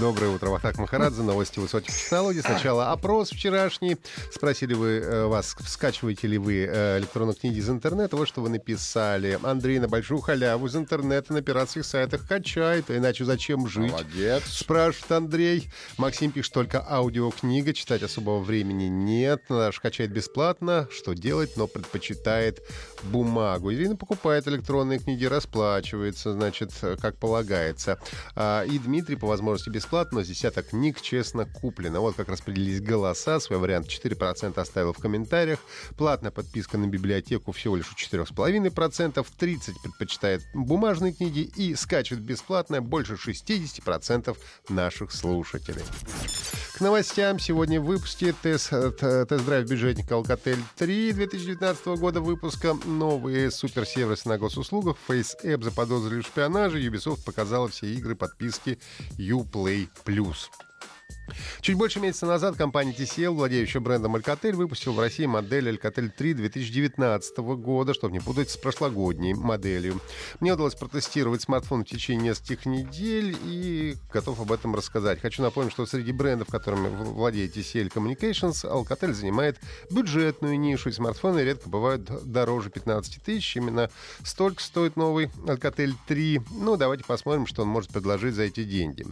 Доброе утро, Вахтак Махарадзе, новости высоких технологий. Сначала опрос вчерашний. Спросили вы э, вас, скачиваете ли вы э, электронные книги из интернета. Вот что вы написали. Андрей на большую халяву из интернета на пиратских сайтах качает, иначе зачем жить? Молодец. Спрашивает Андрей. Максим пишет только аудиокнига, читать особого времени нет. Наш качает бесплатно, что делать, но предпочитает бумагу. Ирина покупает электронные книги, расплачивается, значит, как полагается. А, и Дмитрий по возможности бесплатно, но с десяток книг честно куплено. Вот как распределились голоса. Свой вариант 4% оставил в комментариях. Платная подписка на библиотеку всего лишь у 4,5%. 30% предпочитает бумажные книги и скачивает бесплатно больше 60% наших слушателей. К новостям. Сегодня в выпуске тест, т- тест-драйв бюджетника Alcatel 3 2019 года выпуска. Новые суперсервисы на госуслугах. FaceApp заподозрили в шпионаже. Ubisoft показала все игры подписки Uplay. Чуть больше месяца назад компания TCL, владеющая брендом Alcatel, выпустила в России модель Alcatel 3 2019 года, чтобы не путать с прошлогодней моделью. Мне удалось протестировать смартфон в течение нескольких недель и готов об этом рассказать. Хочу напомнить, что среди брендов, которыми владеет TCL Communications, Alcatel занимает бюджетную нишу, и смартфоны редко бывают дороже 15 тысяч. Именно столько стоит новый Alcatel 3. Ну, давайте посмотрим, что он может предложить за эти деньги.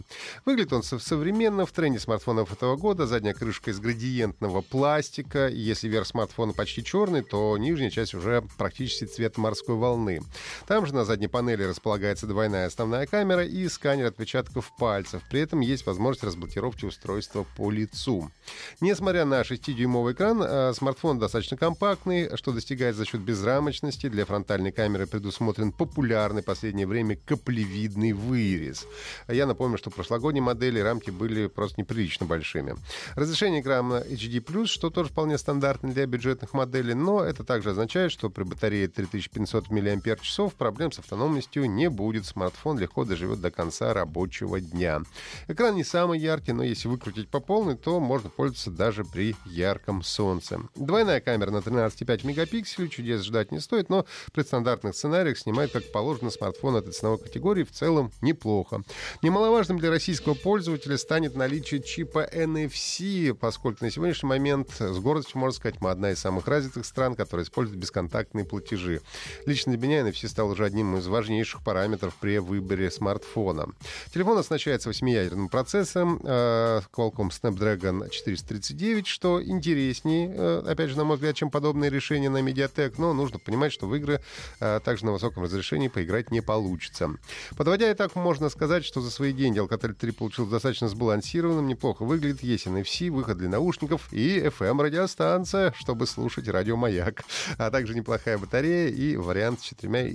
Выглядит он современно, в тренде смартфонов этого года. Задняя крышка из градиентного пластика. Если верх смартфона почти черный, то нижняя часть уже практически цвет морской волны. Там же на задней панели располагается двойная основная камера и сканер отпечатков пальцев. При этом есть возможность разблокировки устройства по лицу. Несмотря на 6-дюймовый экран, э, смартфон достаточно компактный, что достигает за счет безрамочности. Для фронтальной камеры предусмотрен популярный в последнее время каплевидный вырез. Я напомню, что в прошлогодней модели рамки были просто неприлично большими. Разрешение экрана HD+, что тоже вполне стандартно для бюджетных моделей, но это также означает, что при батарее 3500 мАч проблем с автономностью не будет. Смартфон легко доживет до конца рабочего дня. Экран не самый яркий, но если выкрутить по полной, то можно пользоваться даже при ярком солнце. Двойная камера на 13,5 мегапикселей, чудес ждать не стоит, но при стандартных сценариях снимает как положено смартфон этой ценовой категории в целом неплохо. Немаловажным для российского пользователя станет наличие чипа NFC, поскольку на сегодняшний момент с гордостью можно сказать, мы одна из самых развитых стран, которая использует бесконтактные платежи. Лично для меня NFC стал уже одним из важнейших параметров при выборе смартфона. Телефон оснащается 8-ядерным процессором э, Qualcomm Snapdragon 439, что интереснее, э, опять же, на мой взгляд, чем подобные решения на Mediatek, но нужно понимать, что в игры э, также на высоком разрешении поиграть не получится. Подводя итог, можно сказать, что за свои деньги Alcatel 3 получился достаточно сбалансированным, неплохо выглядит, есть NFC, выход для наушников и FM-радиостанция, чтобы слушать радио «Маяк», а также неплохая батарея и вариант с 4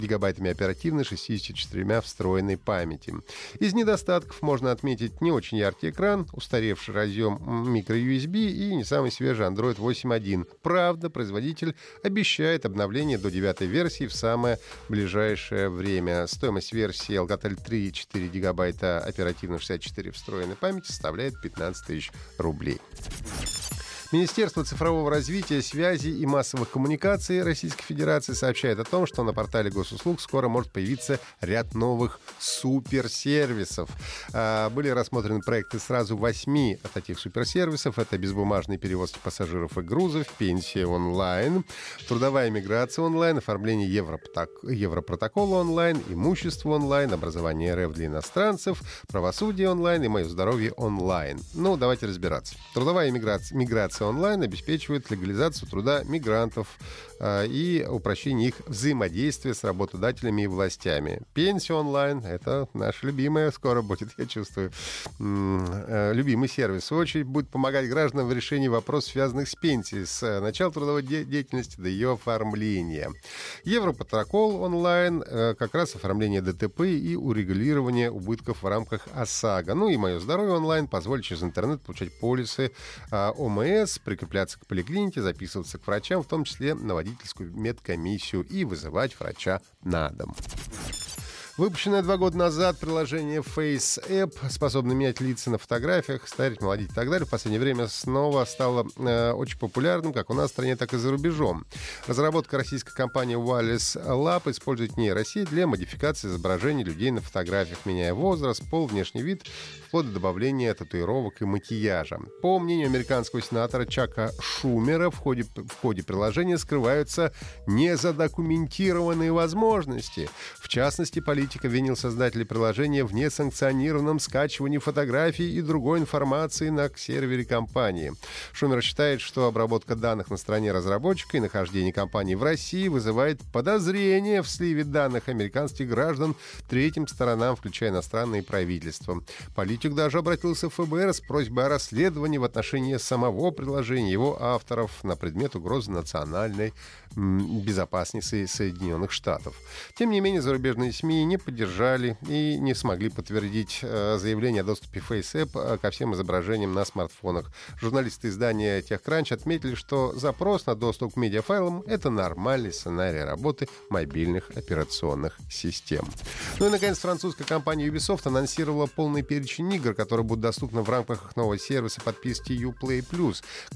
гигабайтами оперативной, 64 встроенной памяти. Из недостатков можно отметить не очень яркий экран, устаревший разъем microUSB и не самый свежий Android 8.1. Правда, производитель обещает обновление до девятой версии в самое ближайшее время. Стоимость версии Alcatel 3 4 гигабайта оперативно 64 встроенной памяти составляет 15 тысяч рублей. Министерство цифрового развития, связи и массовых коммуникаций Российской Федерации сообщает о том, что на портале госуслуг скоро может появиться ряд новых суперсервисов. А, Были рассмотрены проекты сразу восьми таких суперсервисов. Это безбумажные перевозки пассажиров и грузов, пенсия онлайн, трудовая миграция онлайн, оформление Европроток- Европротокола онлайн, имущество онлайн, образование РФ для иностранцев, правосудие онлайн и мое здоровье онлайн. Ну, давайте разбираться. Трудовая миграция, миграция онлайн обеспечивает легализацию труда мигрантов э, и упрощение их взаимодействия с работодателями и властями. Пенсия онлайн — это наша любимая, скоро будет, я чувствую, э, любимый сервис. В очередь будет помогать гражданам в решении вопросов, связанных с пенсией, с э, начала трудовой де- деятельности до ее оформления. Европротокол онлайн э, как раз оформление ДТП и урегулирование убытков в рамках ОСАГО. Ну и «Мое здоровье онлайн» позволит через интернет получать полисы а, ОМС, прикрепляться к поликлинике, записываться к врачам, в том числе на водительскую медкомиссию и вызывать врача на дом. Выпущенное два года назад приложение Face App способно менять лица на фотографиях, старить, молодить и так далее. В последнее время снова стало э, очень популярным как у нас в стране, так и за рубежом. Разработка российской компании Wallace Lab использует нейросеть для модификации изображений людей на фотографиях, меняя возраст, пол, внешний вид, вплоть до добавления татуировок и макияжа. По мнению американского сенатора Чака Шумера, в ходе, в ходе приложения скрываются незадокументированные возможности. В частности, политика политика винил создателей приложения в несанкционированном скачивании фотографий и другой информации на сервере компании. Шумер считает, что обработка данных на стороне разработчика и нахождение компании в России вызывает подозрение в сливе данных американских граждан третьим сторонам, включая иностранные правительства. Политик даже обратился в ФБР с просьбой о расследовании в отношении самого приложения его авторов на предмет угрозы национальной безопасности Соединенных Штатов. Тем не менее, зарубежные СМИ не поддержали и не смогли подтвердить э, заявление о доступе FaceApp э, ко всем изображениям на смартфонах. Журналисты издания TechCrunch отметили, что запрос на доступ к медиафайлам — это нормальный сценарий работы мобильных операционных систем. Ну и, наконец, французская компания Ubisoft анонсировала полный перечень игр, которые будут доступны в рамках нового сервиса подписки Uplay+.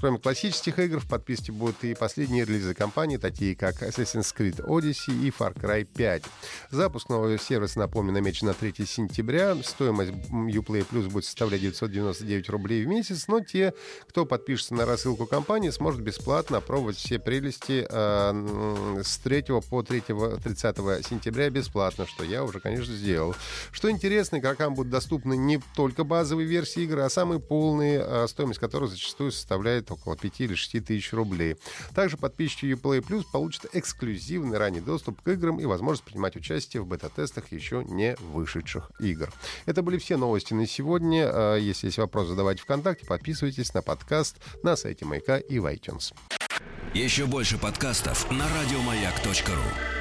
Кроме классических игр, в подписке будут и последние релизы компании, такие как Assassin's Creed Odyssey и Far Cry 5. Запуск нового сервиса, напомню, намечен на 3 сентября. Стоимость Uplay Plus будет составлять 999 рублей в месяц, но те, кто подпишется на рассылку компании, сможет бесплатно опробовать все прелести э, с 3 по 3, 30 сентября бесплатно, что я уже, конечно, сделал. Что интересно, игрокам будут доступны не только базовые версии игры, а самые полные, э, стоимость которых зачастую составляет около 5 или 6 тысяч рублей. Также подписчики Uplay Plus получит эксклюзивный ранний доступ к играм и возможность принимать участие в бета-тестах еще не вышедших игр. Это были все новости на сегодня. А, если есть вопрос, задавайте ВКонтакте, подписывайтесь на подкаст на сайте Маяка и в iTunes. Еще больше подкастов на радиомаяк.ру